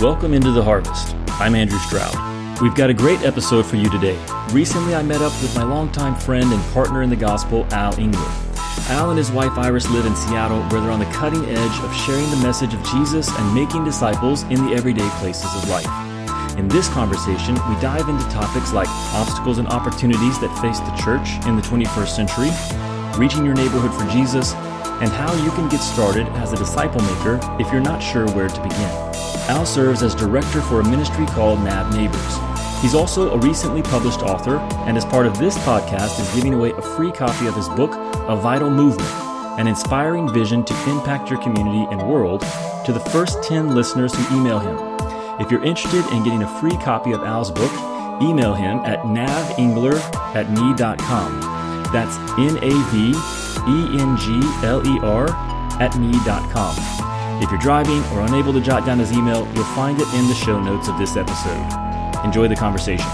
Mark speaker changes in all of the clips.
Speaker 1: Welcome into the harvest. I'm Andrew Stroud. We've got a great episode for you today. Recently, I met up with my longtime friend and partner in the gospel, Al Engler. Al and his wife Iris live in Seattle, where they're on the cutting edge of sharing the message of Jesus and making disciples in the everyday places of life. In this conversation, we dive into topics like obstacles and opportunities that face the church in the 21st century, reaching your neighborhood for Jesus, and how you can get started as a disciple maker if you're not sure where to begin. Al serves as director for a ministry called NAV Neighbors. He's also a recently published author, and as part of this podcast, is giving away a free copy of his book, A Vital Movement An Inspiring Vision to Impact Your Community and World, to the first 10 listeners who email him. If you're interested in getting a free copy of Al's book, email him at navengler at me.com. That's N A V E N G L E R at me.com. If you're driving or unable to jot down his email, you'll find it in the show notes of this episode. Enjoy the conversation.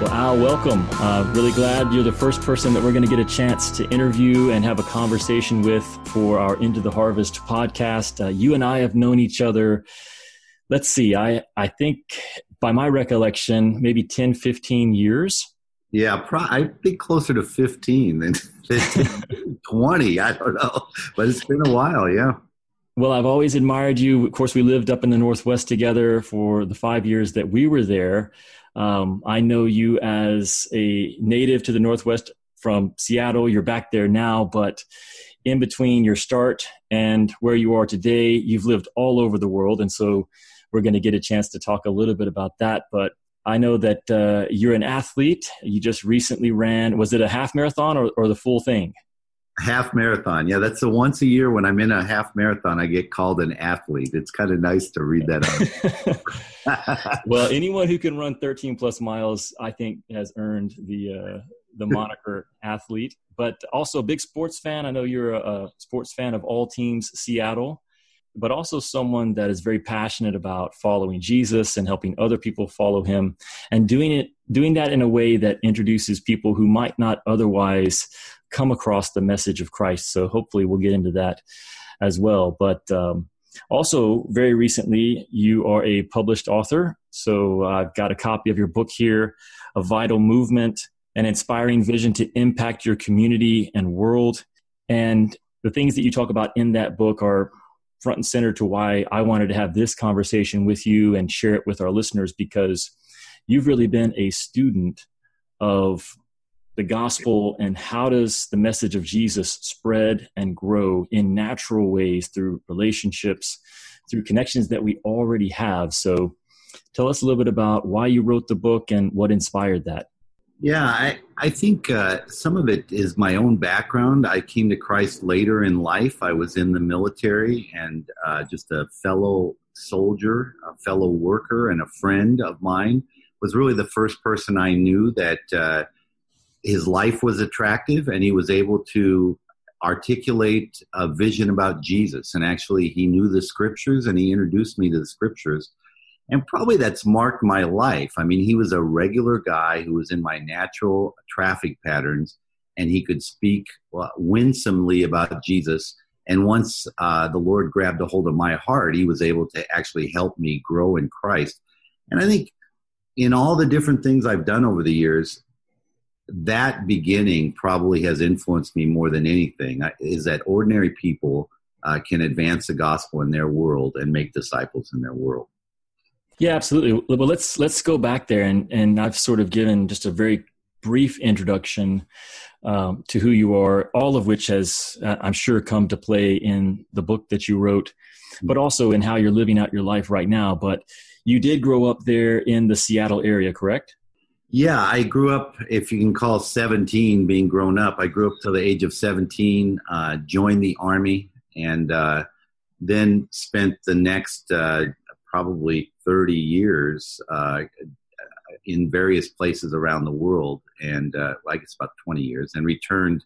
Speaker 1: Well, Al, welcome. Uh, really glad you're the first person that we're going to get a chance to interview and have a conversation with for our Into the Harvest podcast. Uh, you and I have known each other. Let's see, I, I think by my recollection, maybe 10, 15 years.
Speaker 2: Yeah, pro- I think closer to 15 than 20. I don't know, but it's been a while. Yeah.
Speaker 1: Well, I've always admired you. Of course, we lived up in the Northwest together for the five years that we were there. Um, I know you as a native to the Northwest from Seattle. You're back there now, but in between your start and where you are today, you've lived all over the world. And so we're going to get a chance to talk a little bit about that. But I know that uh, you're an athlete. You just recently ran, was it a half marathon or, or the full thing?
Speaker 2: Half marathon. Yeah, that's the once a year when I'm in a half marathon, I get called an athlete. It's kind of nice to read that
Speaker 1: well, anyone who can run 13 plus miles, I think, has earned the uh, the moniker athlete. But also a big sports fan. I know you're a, a sports fan of all teams, Seattle but also someone that is very passionate about following Jesus and helping other people follow him and doing it doing that in a way that introduces people who might not otherwise come across the message of Christ. So hopefully we'll get into that as well. But um, also, very recently, you are a published author. So I've got a copy of your book here, A Vital Movement, an inspiring vision to impact your community and world. And the things that you talk about in that book are front and center to why I wanted to have this conversation with you and share it with our listeners because you've really been a student of the gospel and how does the message of Jesus spread and grow in natural ways through relationships, through connections that we already have. So tell us a little bit about why you wrote the book and what inspired that.
Speaker 2: Yeah, I, I think uh, some of it is my own background. I came to Christ later in life. I was in the military and uh, just a fellow soldier, a fellow worker, and a friend of mine was really the first person I knew that uh, his life was attractive and he was able to articulate a vision about Jesus. And actually, he knew the scriptures and he introduced me to the scriptures and probably that's marked my life. I mean, he was a regular guy who was in my natural traffic patterns, and he could speak uh, winsomely about Jesus. And once uh, the Lord grabbed a hold of my heart, he was able to actually help me grow in Christ. And I think in all the different things I've done over the years, that beginning probably has influenced me more than anything. Is that ordinary people uh, can advance the gospel in their world and make disciples in their world.
Speaker 1: Yeah, absolutely. Well, let's let's go back there, and and I've sort of given just a very brief introduction um, to who you are, all of which has, uh, I'm sure, come to play in the book that you wrote, but also in how you're living out your life right now. But you did grow up there in the Seattle area, correct?
Speaker 2: Yeah, I grew up, if you can call 17 being grown up, I grew up till the age of 17, uh, joined the Army, and uh, then spent the next uh, probably 30 years uh, in various places around the world, and uh, I guess about 20 years, and returned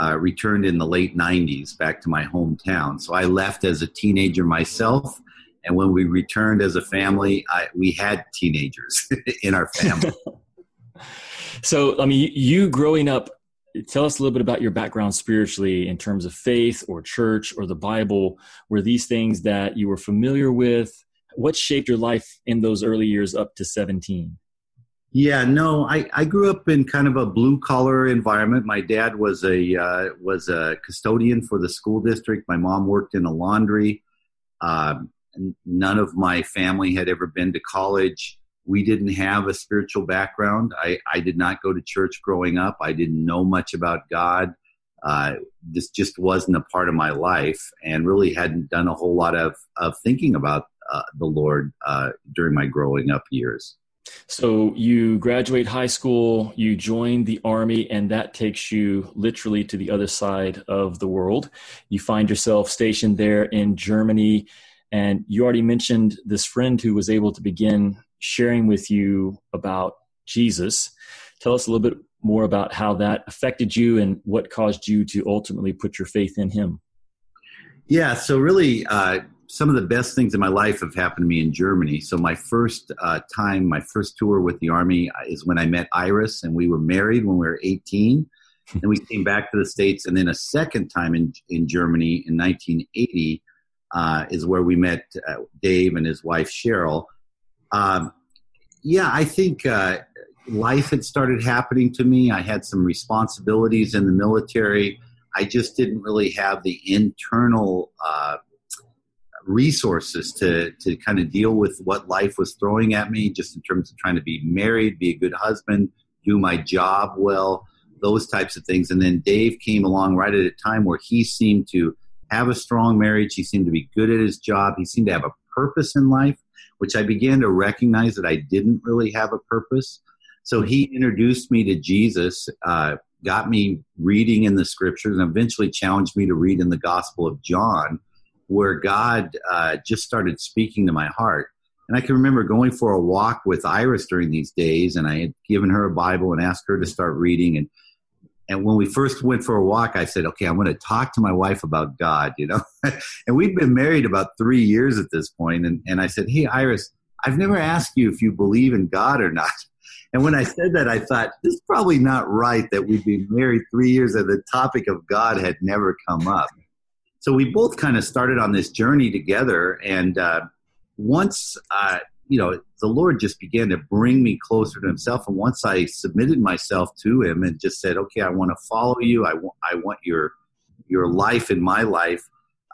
Speaker 2: uh, returned in the late 90s back to my hometown. So I left as a teenager myself, and when we returned as a family, I, we had teenagers in our family.
Speaker 1: so, I mean, you growing up tell us a little bit about your background spiritually in terms of faith or church or the Bible. Were these things that you were familiar with? What shaped your life in those early years up to 17?
Speaker 2: Yeah, no, I, I grew up in kind of a blue collar environment. My dad was a uh, was a custodian for the school district. My mom worked in a laundry. Uh, none of my family had ever been to college we didn't have a spiritual background. I, I did not go to church growing up. I didn't know much about God. Uh, this just wasn't a part of my life and really hadn't done a whole lot of, of thinking about uh, the Lord uh, during my growing up years.
Speaker 1: So you graduate high school, you join the army, and that takes you literally to the other side of the world. You find yourself stationed there in Germany. And you already mentioned this friend who was able to begin sharing with you about Jesus. Tell us a little bit more about how that affected you and what caused you to ultimately put your faith in Him.
Speaker 2: Yeah, so really, uh, some of the best things in my life have happened to me in Germany. So my first uh, time, my first tour with the Army uh, is when I met Iris, and we were married when we were 18. and we came back to the States, and then a second time in, in Germany in 1980 uh, is where we met uh, Dave and his wife Cheryl. Um, yeah, I think uh, life had started happening to me. I had some responsibilities in the military. I just didn't really have the internal uh, resources to to kind of deal with what life was throwing at me, just in terms of trying to be married, be a good husband, do my job well, those types of things. And then Dave came along right at a time where he seemed to have a strong marriage. He seemed to be good at his job. He seemed to have a purpose in life which I began to recognize that I didn't really have a purpose. So he introduced me to Jesus, uh, got me reading in the scriptures, and eventually challenged me to read in the Gospel of John, where God uh, just started speaking to my heart. And I can remember going for a walk with Iris during these days, and I had given her a Bible and asked her to start reading. And and when we first went for a walk, I said, okay, I'm going to talk to my wife about God, you know? and we'd been married about three years at this point, And, and I said, hey, Iris, I've never asked you if you believe in God or not. And when I said that, I thought, this is probably not right that we've been married three years and the topic of God had never come up. So we both kind of started on this journey together. And uh, once uh, you know, the Lord just began to bring me closer to Himself. And once I submitted myself to Him and just said, "Okay, I want to follow you. I want, I want your your life in my life."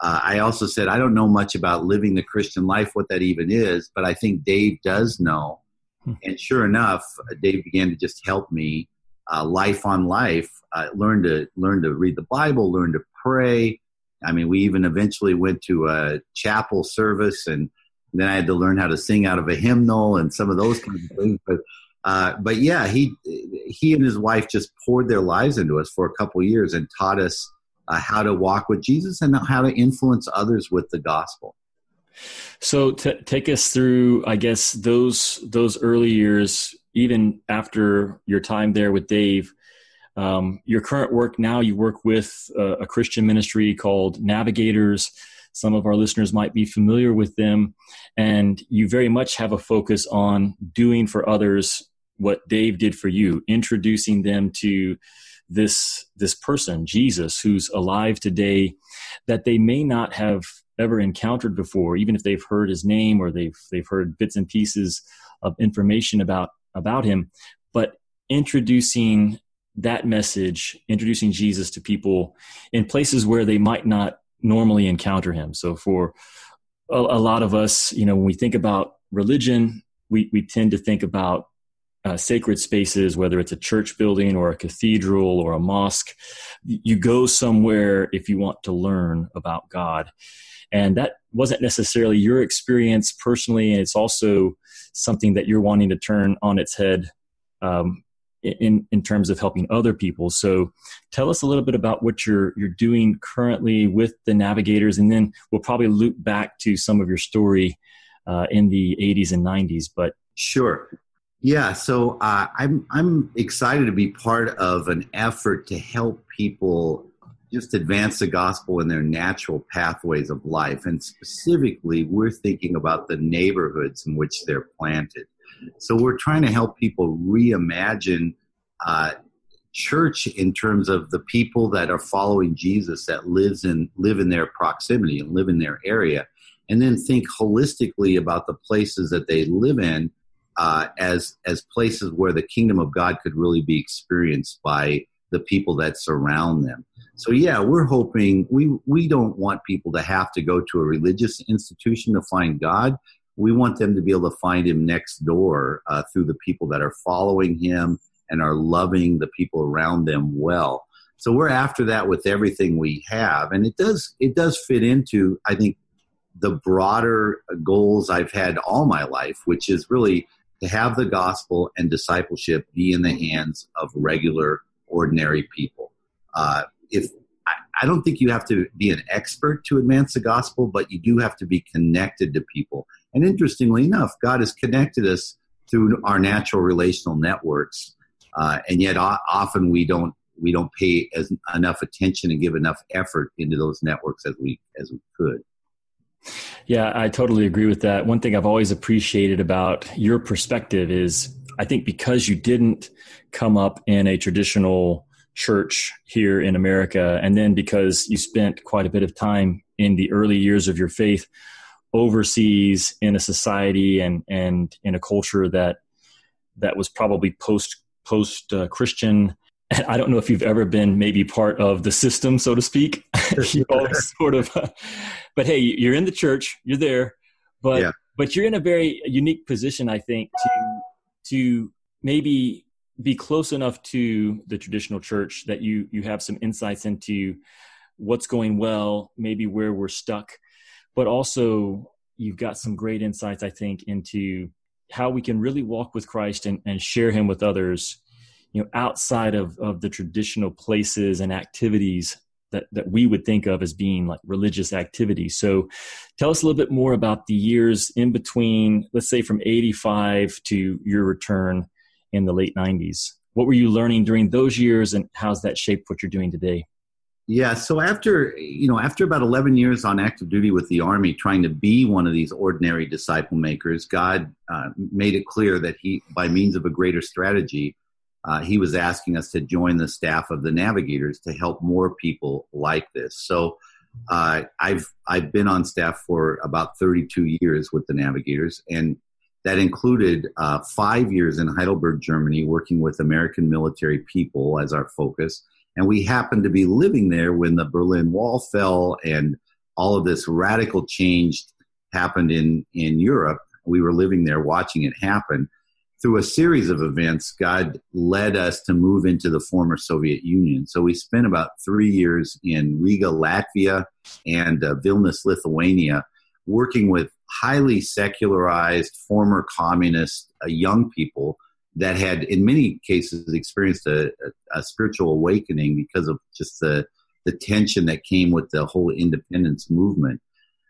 Speaker 2: Uh, I also said, "I don't know much about living the Christian life, what that even is, but I think Dave does know." Hmm. And sure enough, Dave began to just help me, uh, life on life, uh, learn to learn to read the Bible, learn to pray. I mean, we even eventually went to a chapel service and then I had to learn how to sing out of a hymnal and some of those kinds of things. But uh, but yeah, he he and his wife just poured their lives into us for a couple years and taught us uh, how to walk with Jesus and how to influence others with the gospel.
Speaker 1: So t- take us through, I guess those those early years, even after your time there with Dave. Um, your current work now, you work with a, a Christian ministry called Navigators. Some of our listeners might be familiar with them. And you very much have a focus on doing for others what Dave did for you, introducing them to this this person jesus who's alive today that they may not have ever encountered before even if they've heard his name or they've they've heard bits and pieces of information about about him but introducing that message introducing jesus to people in places where they might not normally encounter him. So for a, a lot of us, you know, when we think about religion, we, we tend to think about uh, sacred spaces, whether it's a church building or a cathedral or a mosque. You go somewhere if you want to learn about God. And that wasn't necessarily your experience personally. And it's also something that you're wanting to turn on its head um, in in terms of helping other people. So tell us a little bit about what you're you're doing currently with the navigators, and then we'll probably loop back to some of your story uh, in the 80s and 90s. But
Speaker 2: sure. Yeah, so uh, I'm I'm excited to be part of an effort to help people just advance the gospel in their natural pathways of life, and specifically, we're thinking about the neighborhoods in which they're planted. So we're trying to help people reimagine uh, church in terms of the people that are following Jesus that lives in live in their proximity and live in their area, and then think holistically about the places that they live in uh, as as places where the kingdom of God could really be experienced by the people that surround them. So yeah, we're hoping we we don't want people to have to go to a religious institution to find God. We want them to be able to find Him next door uh, through the people that are following Him and are loving the people around them well. So we're after that with everything we have, and it does it does fit into I think the broader goals I've had all my life, which is really to have the gospel and discipleship be in the hands of regular, ordinary people. Uh, if I, I don't think you have to be an expert to advance the gospel, but you do have to be connected to people. And interestingly enough, God has connected us through our natural relational networks uh, and yet often we don't we don't pay as enough attention and give enough effort into those networks as we as we could.
Speaker 1: Yeah, I totally agree with that. One thing I've always appreciated about your perspective is I think because you didn't come up in a traditional church here in America, and then because you spent quite a bit of time in the early years of your faith overseas in a society and and in a culture that that was probably post post uh, Christian. And I don't know if you've ever been maybe part of the system, so to speak. you always sort of, but hey, you're in the church, you're there, but yeah. but you're in a very unique position, I think, to to maybe be close enough to the traditional church that you you have some insights into what's going well, maybe where we're stuck, but also you've got some great insights, I think, into how we can really walk with Christ and, and share him with others, you know, outside of, of the traditional places and activities that, that we would think of as being like religious activities. So tell us a little bit more about the years in between, let's say from 85 to your return in the late 90s. What were you learning during those years and how's that shaped what you're doing today?
Speaker 2: Yeah, so after you know, after about eleven years on active duty with the army, trying to be one of these ordinary disciple makers, God uh, made it clear that He, by means of a greater strategy, uh, He was asking us to join the staff of the Navigators to help more people like this. So, uh, I've I've been on staff for about thirty two years with the Navigators, and that included uh, five years in Heidelberg, Germany, working with American military people as our focus and we happened to be living there when the Berlin Wall fell and all of this radical change happened in, in Europe. We were living there watching it happen. Through a series of events, God led us to move into the former Soviet Union. So we spent about three years in Riga, Latvia, and uh, Vilnius, Lithuania, working with highly secularized former communist uh, young people that had, in many cases, experienced a, a, a spiritual awakening because of just the the tension that came with the whole independence movement.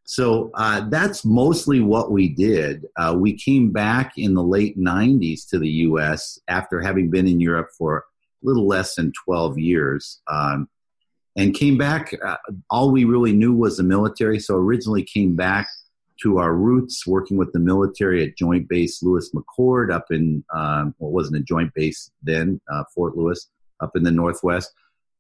Speaker 2: So uh, that's mostly what we did. Uh, we came back in the late 90s to the US after having been in Europe for a little less than 12 years. Um, and came back, uh, all we really knew was the military. So originally came back to our roots, working with the military at Joint Base Lewis McChord up in, um, well, wasn't a joint base then, uh, Fort Lewis up in the Northwest.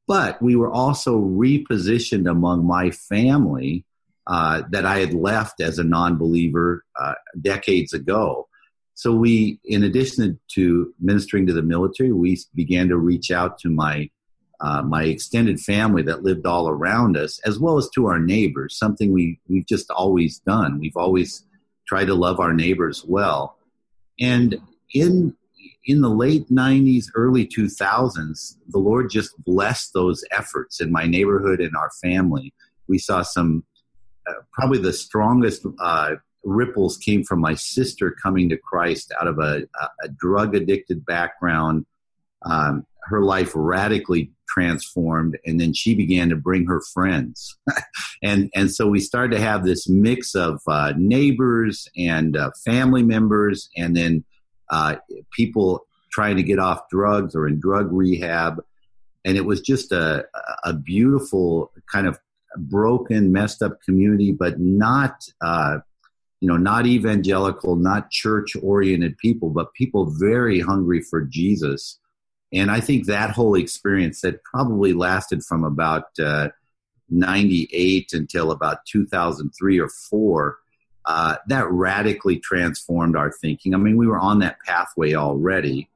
Speaker 2: But we were also repositioned among my family uh, that I had left as a non believer uh, decades ago. So we, in addition to ministering to the military, we began to reach out to my uh, my extended family that lived all around us, as well as to our neighbors, something we, we've just always done. We've always tried to love our neighbors well. And in, in the late 90s, early 2000s, the Lord just blessed those efforts in my neighborhood and our family. We saw some, uh, probably the strongest uh, ripples came from my sister coming to Christ out of a, a drug addicted background. Um, her life radically transformed and then she began to bring her friends. And and so we started to have this mix of uh, neighbors and uh, family members and then uh, people trying to get off drugs or in drug rehab. And it was just a, a beautiful kind of broken messed up community but not uh, you know not evangelical not church oriented people but people very hungry for jesus And I think that whole experience that probably lasted from about uh, 98 until about 2003 or four, uh, that radically transformed our thinking. I mean, we were on that pathway already.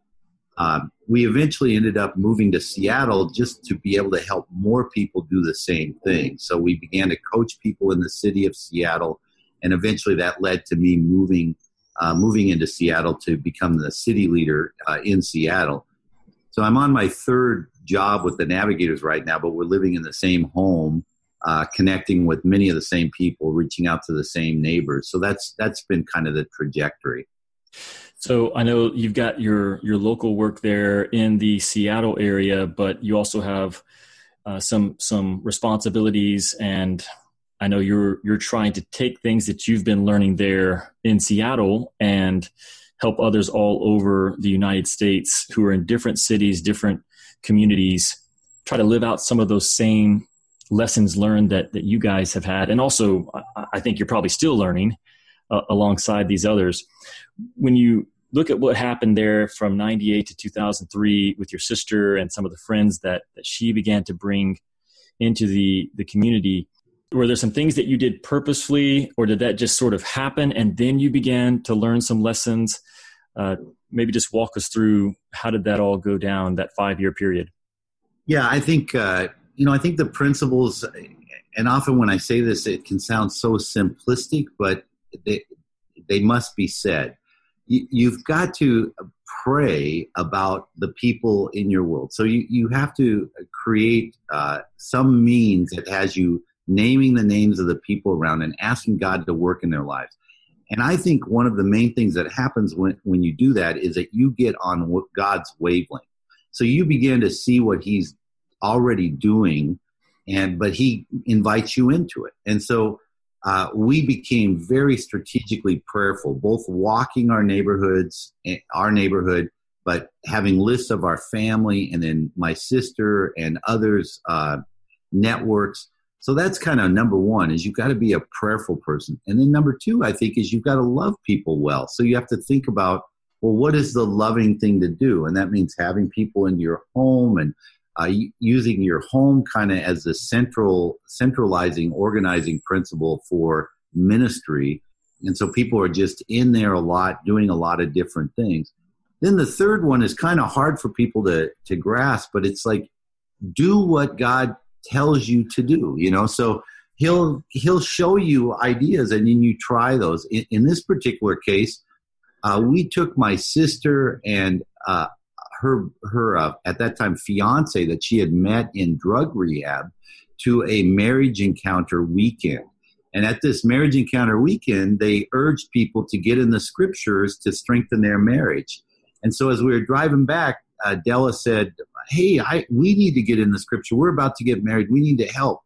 Speaker 2: Uh, we eventually ended up moving to Seattle just to be able to help more people do the same thing. So we began to coach people in the city of Seattle, and eventually that led to me moving uh, moving into Seattle to become the city leader uh, in Seattle. So I'm on my third job with the Navigators right now, but we're living in the same home, uh, connecting with many of the same people, reaching out to the same neighbors. So that's that's been kind of the trajectory.
Speaker 1: So I know you've got your your local work there in the Seattle area, but you also have uh, some some responsibilities, and I know you're you're trying to take things that you've been learning there in Seattle and help others all over the United States who are in different cities, different communities, try to live out some of those same lessons learned that that you guys have had, and also I think you're probably still learning uh, alongside these others. When you look at what happened there from 98 to 2003 with your sister and some of the friends that, that she began to bring into the, the community were there some things that you did purposefully or did that just sort of happen and then you began to learn some lessons? Uh, maybe just walk us through how did that all go down that five year period?
Speaker 2: Yeah i think uh, you know i think the principles and often when i say this it can sound so simplistic but they, they must be said. You've got to pray about the people in your world. So you, you have to create uh, some means that has you naming the names of the people around and asking God to work in their lives. And I think one of the main things that happens when, when you do that is that you get on God's wavelength. So you begin to see what He's already doing, and but He invites you into it. And so uh, we became very strategically prayerful, both walking our neighborhoods, eh, our neighborhood, but having lists of our family and then my sister and others uh, networks. So that's kind of number one is you've got to be a prayerful person. And then number two, I think, is you've got to love people well. So you have to think about, well, what is the loving thing to do? And that means having people into your home and uh, using your home kind of as the central centralizing organizing principle for ministry and so people are just in there a lot doing a lot of different things then the third one is kind of hard for people to to grasp but it's like do what god tells you to do you know so he'll he'll show you ideas and then you try those in, in this particular case uh, we took my sister and uh, her her uh, at that time fiance that she had met in drug rehab to a marriage encounter weekend. And at this marriage encounter weekend, they urged people to get in the scriptures to strengthen their marriage. And so as we were driving back, uh, Della said, "Hey, I, we need to get in the scripture. We're about to get married. We need to help."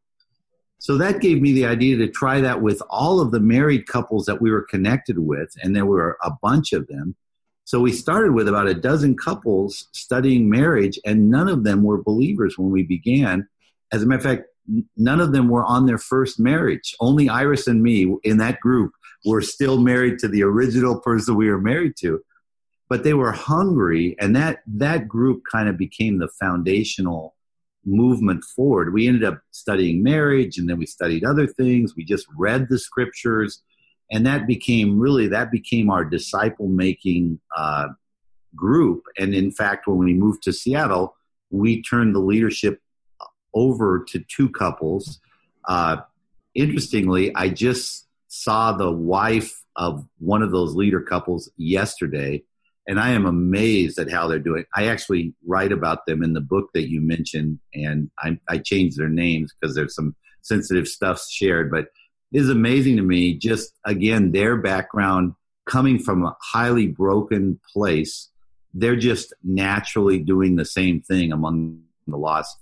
Speaker 2: So that gave me the idea to try that with all of the married couples that we were connected with, and there were a bunch of them. So we started with about a dozen couples studying marriage, and none of them were believers when we began. As a matter of fact, none of them were on their first marriage. Only Iris and me in that group were still married to the original person we were married to. But they were hungry, and that that group kind of became the foundational movement forward. We ended up studying marriage, and then we studied other things. We just read the scriptures and that became really that became our disciple making uh, group and in fact when we moved to seattle we turned the leadership over to two couples uh, interestingly i just saw the wife of one of those leader couples yesterday and i am amazed at how they're doing i actually write about them in the book that you mentioned and i, I changed their names because there's some sensitive stuff shared but it is amazing to me. Just again, their background coming from a highly broken place, they're just naturally doing the same thing among the lost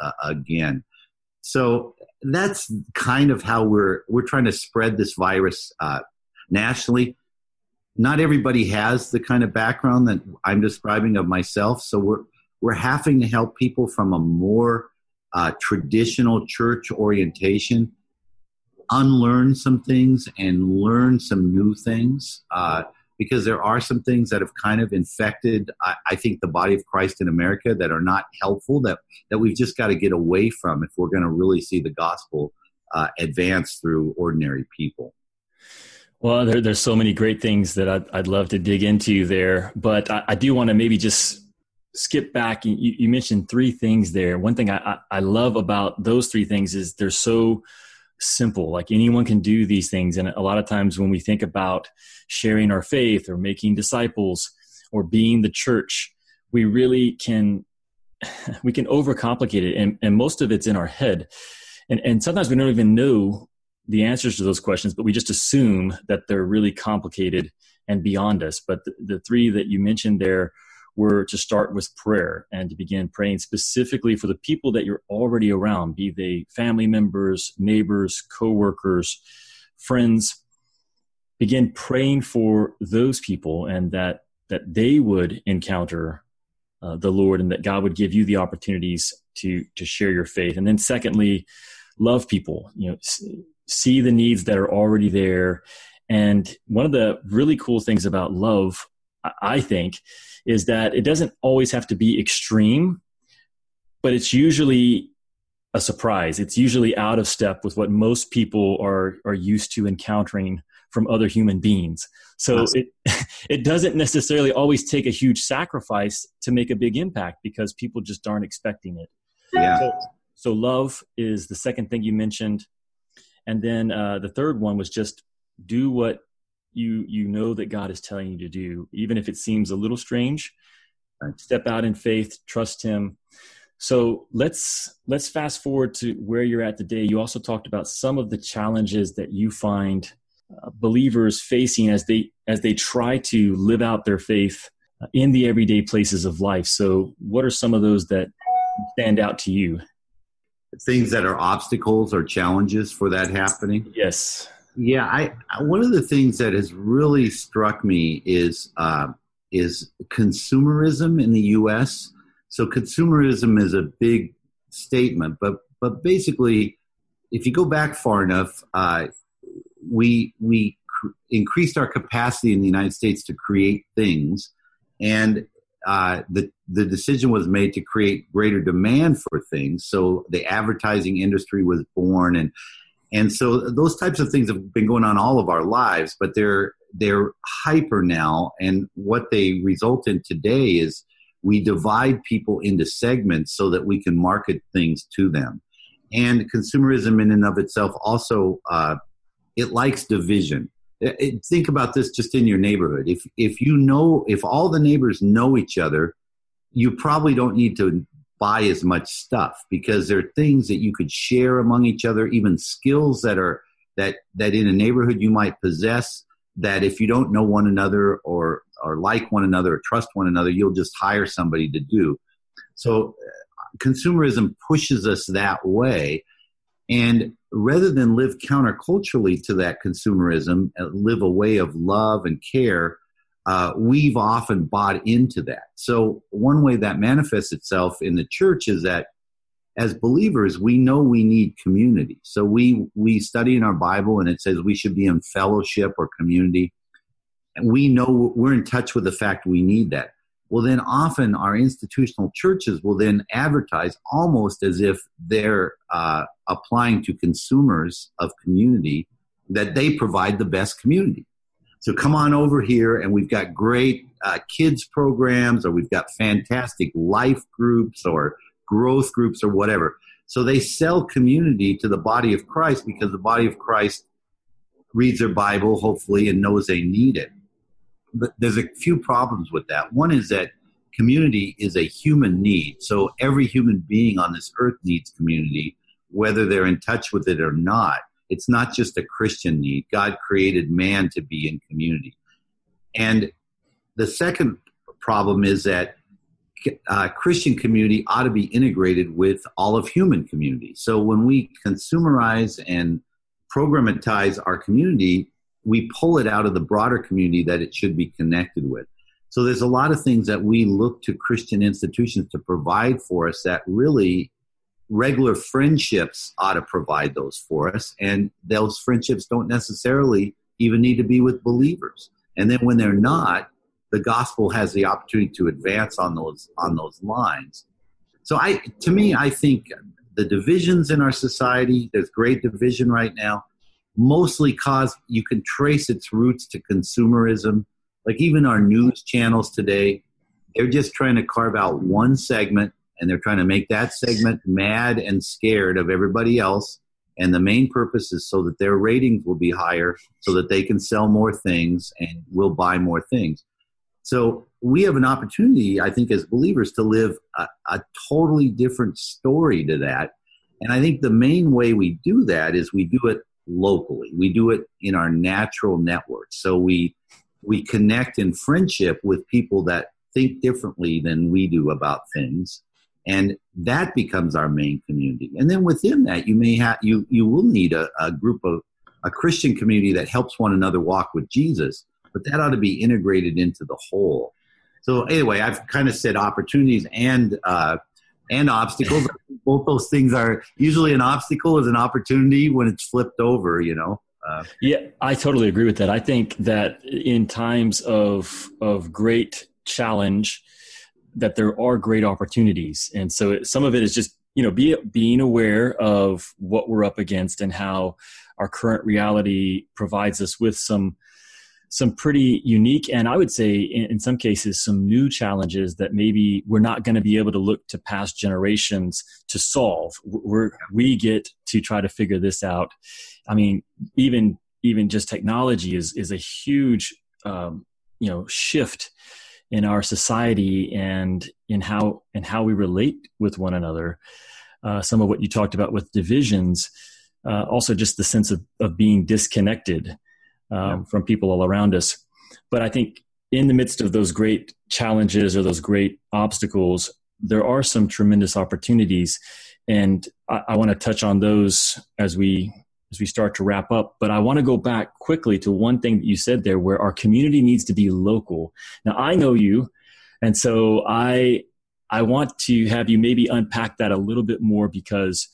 Speaker 2: uh, again. So that's kind of how we're we're trying to spread this virus uh, nationally. Not everybody has the kind of background that I'm describing of myself, so we're we're having to help people from a more uh, traditional church orientation unlearn some things and learn some new things. Uh, because there are some things that have kind of infected, I, I think, the body of Christ in America that are not helpful, that, that we've just got to get away from if we're going to really see the gospel uh, advance through ordinary people.
Speaker 1: Well, there, there's so many great things that I'd, I'd love to dig into there, but I, I do want to maybe just skip back. You, you, mentioned three things there. One thing I, I love about those three things is they're so simple. Like anyone can do these things. And a lot of times when we think about sharing our faith or making disciples or being the church, we really can we can overcomplicate it and, and most of it's in our head. And and sometimes we don't even know the answers to those questions, but we just assume that they're really complicated and beyond us. But the, the three that you mentioned there were to start with prayer and to begin praying specifically for the people that you're already around, be they family members, neighbors, coworkers, friends. Begin praying for those people and that that they would encounter uh, the Lord and that God would give you the opportunities to to share your faith. And then secondly, love people. You know, see the needs that are already there. And one of the really cool things about love, I think, is that it doesn't always have to be extreme, but it's usually a surprise. It's usually out of step with what most people are are used to encountering from other human beings. So it it doesn't necessarily always take a huge sacrifice to make a big impact because people just aren't expecting it.
Speaker 2: Yeah.
Speaker 1: So, so love is the second thing you mentioned. And then uh, the third one was just do what you you know that God is telling you to do, even if it seems a little strange. Right. Step out in faith, trust Him. So let's let's fast forward to where you're at today. You also talked about some of the challenges that you find uh, believers facing as they as they try to live out their faith uh, in the everyday places of life. So, what are some of those that stand out to you?
Speaker 2: Things that are obstacles or challenges for that happening?
Speaker 1: Yes.
Speaker 2: Yeah, I one of the things that has really struck me is uh, is consumerism in the U.S. So consumerism is a big statement, but but basically, if you go back far enough, uh, we we cr- increased our capacity in the United States to create things, and uh, the the decision was made to create greater demand for things. So the advertising industry was born, and and so those types of things have been going on all of our lives, but they're they're hyper now, and what they result in today is we divide people into segments so that we can market things to them. And consumerism, in and of itself, also uh, it likes division Uh, uh, think about this just in your neighborhood. If if you know if all the neighbors know each other, you probably don't need to buy as much stuff because there are things that you could share among each other, even skills that are that that in a neighborhood you might possess that if you don't know one another or or like one another or trust one another, you'll just hire somebody to do. So uh, consumerism pushes us that way. And rather than live counterculturally to that consumerism, uh, live a way of love and care, uh, we've often bought into that. So, one way that manifests itself in the church is that as believers, we know we need community. So, we, we study in our Bible and it says we should be in fellowship or community. And we know we're in touch with the fact we need that well then often our institutional churches will then advertise almost as if they're uh, applying to consumers of community that they provide the best community. So come on over here and we've got great uh, kids programs or we've got fantastic life groups or growth groups or whatever. So they sell community to the body of christ because the body of christ reads their bible hopefully and knows they need it but there's a few problems with that. One is that community is a human need. So every human being on this earth needs community, whether they're in touch with it or not. It's not just a Christian need. God created man to be in community. And the second problem is that uh, Christian community ought to be integrated with all of human community. So when we consumerize and programatize our community, we pull it out of the broader community that it should be connected with. So there's a lot of things that we look to Christian institutions to provide for us that really regular friendships ought to provide those for us. And those friendships don't necessarily even need to be with believers. And then when they're not, the gospel has the opportunity to advance on those on those lines. So I to me I think the divisions in our society, there's great division right now, mostly cause you can trace its roots to consumerism. Like even our news channels today, they're just trying to carve out one segment and they're trying to make that segment mad and scared of everybody else. And the main purpose is so that their ratings will be higher, so that they can sell more things and will buy more things. So we have an opportunity, I think, as believers to live a, a, totally different story to that. And I think the main way we do that is we do it locally. We do it in our natural network. So we we connect in friendship with people that think differently than we do about things. And that becomes our main community. And then within that, you may have you you will need a, a group of a Christian community that helps one another walk with Jesus but that ought to be integrated into the whole. So anyway, I've kind of said opportunities and uh, and obstacles. Both those things are usually an obstacle is an opportunity when it's flipped over. You know.
Speaker 1: Uh, yeah, I totally agree with that. I think that in times of of great challenge, that there are great opportunities, and so it, some of it is just you know be, being aware of what we're up against and how our current reality provides us with some some pretty unique and I would say in, in some cases some new challenges that maybe we're not going to be able to look to past generations to solve. We're, we get to try to figure this out. I mean, even even just technology is is a huge um, you know shift in our society and in how and how we relate with one another. Uh, some of what you talked about with divisions, uh, also just the sense of, of being disconnected um, yeah. from people all around us. But I think in the midst of those great challenges or those great obstacles, there are some tremendous opportunities, and I, I want to touch on those as we as we start to wrap up. But I want to go back quickly to one thing that you said there, where our community needs to be local. Now I know you, and so I I want to have you maybe unpack that a little bit more because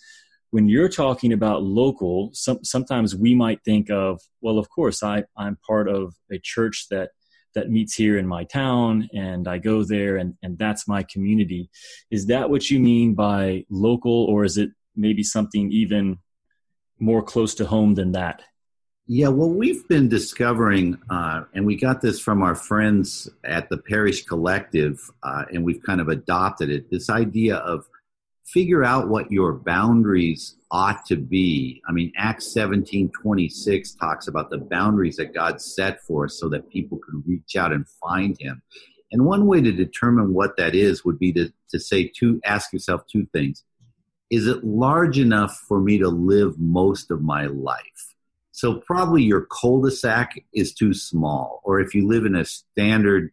Speaker 1: when you're talking about local, some, sometimes we might think of, well, of course, I, I'm part of a church that that meets here in my town and I go there and, and that's my community. Is that what you mean by local or is it maybe something even more close to home than that?
Speaker 2: Yeah, well, we've been discovering, uh, and we got this from our friends at the Parish Collective, uh, and we've kind of adopted it this idea of figure out what your boundaries ought to be. I mean, Acts 17 26 talks about the boundaries that God set for us so that people could reach out and find Him. And one way to determine what that is would be to, to say to ask yourself two things. Is it large enough for me to live most of my life? So probably your cul-de-sac is too small. Or if you live in a standard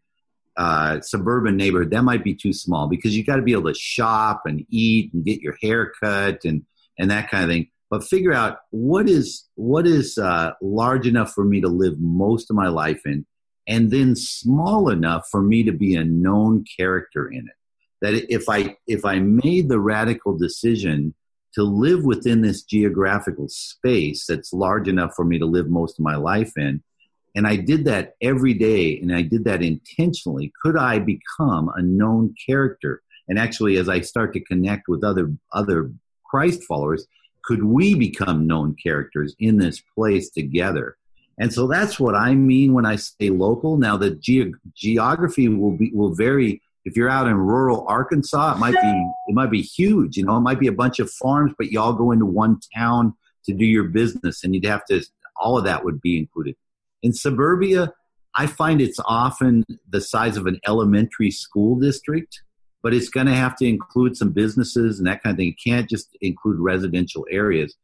Speaker 2: uh, suburban neighborhood, that might be too small because you got to be able to shop and eat and get your hair cut and and that kind of thing. But figure out what is what is uh, large enough for me to live most of my life in, and then small enough for me to be a known character in it. That if I if I made the radical decision to live within this geographical space that's large enough for me to live most of my life in, and I did that every day and I did that intentionally, could I become a known character? And actually, as I start to connect with other, other Christ followers, could we become known characters in this place together? And so that's what I mean when I say local. Now, the ge- geography will be will vary. If you're out in rural Arkansas, it might be it might be huge. You know, it might be a bunch of farms, but you all go into one town to do your business, and you'd have to. All of that would be included. In suburbia, I find it's often the size of an elementary school district, but it's going to have to include some businesses and that kind of thing. It can't just include residential areas.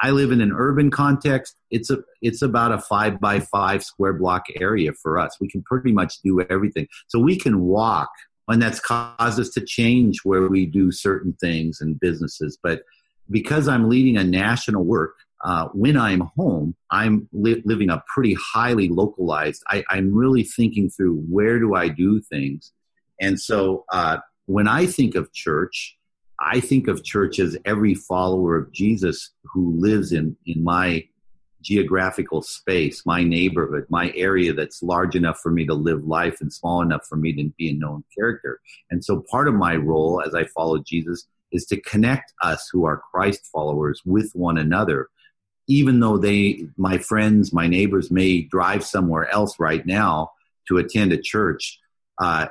Speaker 2: I live in an urban context. It's a it's about a five by five square block area for us. We can pretty much do everything. So we can walk, and that's caused us to change where we do certain things and businesses. But because I'm leading a national work, uh, when I'm home, I'm li- living a pretty highly localized. I, am really thinking through where do I do things, and so uh, when I think of church, I think of church as every follower of Jesus who lives in in my geographical space, my neighborhood, my area that's large enough for me to live life and small enough for me to be a known character. And so part of my role as I follow Jesus is to connect us who are Christ followers with one another. Even though they, my friends, my neighbors may drive somewhere else right now to attend a church, uh,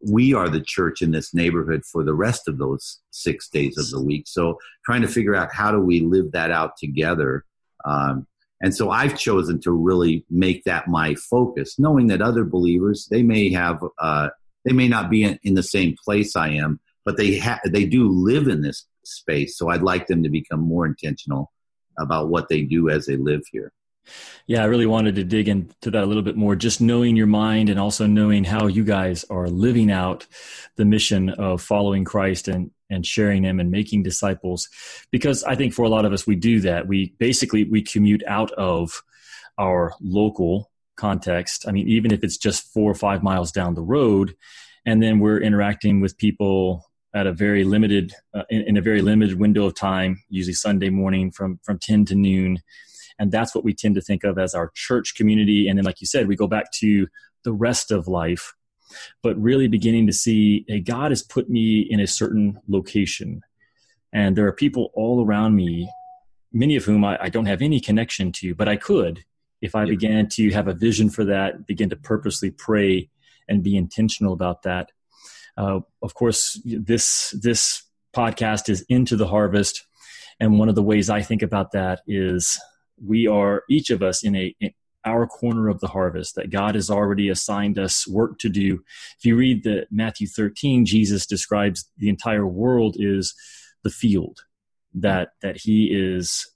Speaker 2: we are the church in this neighborhood for the rest of those six days of the week. So trying to figure out how do we live that out together. Um, and so I've chosen to really make that my focus, knowing that other believers, they may have, uh, they may not be in, in, the same place I am, but they ha- they do live in this space. So I'd like them to become more intentional about what they do as they live here.
Speaker 1: Yeah, I really wanted to dig into that a little bit more, just knowing your mind and also knowing how you guys are living out the mission of following Christ and, and sharing him and making disciples. Because I think for a lot of us, we do that. We basically, we commute out of our local context. I mean, even if it's just four or five miles down the road, and then we're interacting with people at a very limited, uh, in, in a very limited window of time, usually Sunday morning from, from 10 to noon and that's what we tend to think of as our church community. And then, like you said, we go back to the rest of life, but really beginning to see, hey, God has put me in a certain location. And there are people all around me, many of whom I, I don't have any connection to, but I could if I began to have a vision for that, begin to purposely pray and be intentional about that. Uh, of course, this this podcast is into the harvest, and one of the ways I think about that is we are each of us in a in our corner of the harvest that God has already assigned us work to do. If you read the Matthew 13, Jesus describes the entire world is the field that that he is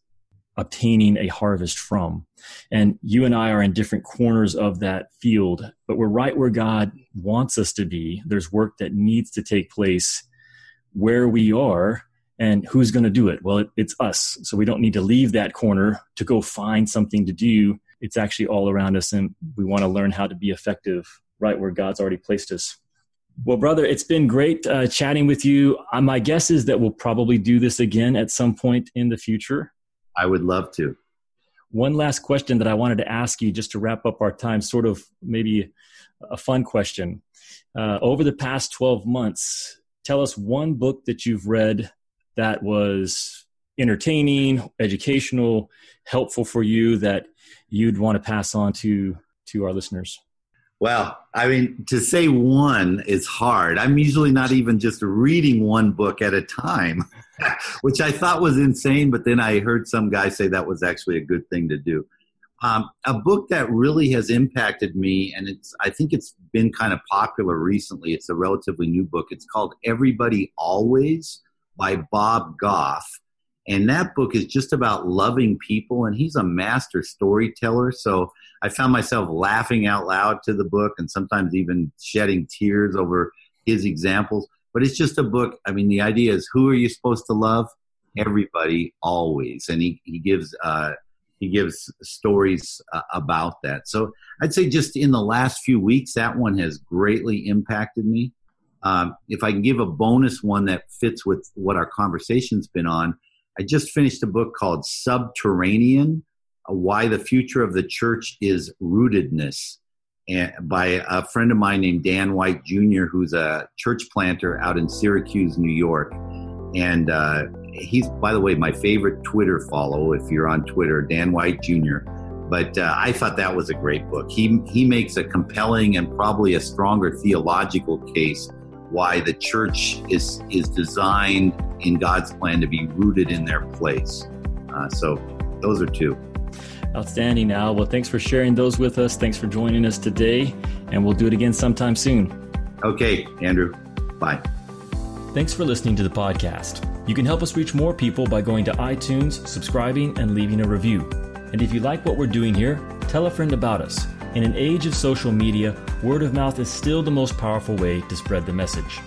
Speaker 1: obtaining a harvest from. And you and I are in different corners of that field, but we're right where God wants us to be. There's work that needs to take place where we are and who's going to do it? Well, it, it's us. So we don't need to leave that corner to go find something to do. It's actually all around us, and we want to learn how to be effective right where God's already placed us. Well, brother, it's been great uh, chatting with you. Uh, my guess is that we'll probably do this again at some point in the future.
Speaker 2: I would love to.
Speaker 1: One last question that I wanted to ask you just to wrap up our time, sort of maybe a fun question. Uh, over the past 12 months, tell us one book that you've read that was entertaining, educational, helpful for you that you'd want to pass on to to our listeners?
Speaker 2: Well, I mean, to say one is hard. I'm usually not even just reading one book at a time, which I thought was insane, but then I heard some guy say that was actually a good thing to do. Um, a book that really has impacted me, and it's I think it's been kind of popular recently. It's a relatively new book. It's called Everybody Always by Bob Goff. And that book is just about loving people, and he's a master storyteller. So I found myself laughing out loud to the book and sometimes even shedding tears over his examples. But it's just a book. I mean, the idea is who are you supposed to love? Everybody, always. And he, he gives uh, he gives stories uh, about that. So I'd say just in the last few weeks, that one has greatly impacted me. Um, if I can give a bonus one that fits with what our conversation's been on, I just finished a book called Subterranean uh, Why the Future of the Church is Rootedness by a friend of mine named Dan White Jr., who's a church planter out in Syracuse, New York. And uh, he's, by the way, my favorite Twitter follow. If you're on Twitter, Dan White Jr. But uh, I thought that was a great book. He he makes a compelling and probably a stronger theological case why the church is is designed in God's plan to be rooted in their place. Uh, so those are two.
Speaker 1: Outstanding, Al. Well, thanks for sharing those with us. Thanks for joining us today, and we'll do it again sometime soon.
Speaker 2: Okay, Andrew. Bye.
Speaker 1: Thanks for listening to the podcast. You can help us reach more people by going to iTunes, subscribing, and leaving a review. And if you like what we're doing here, tell a friend about us. In an age of social media, word of mouth is still the most powerful way to spread the message.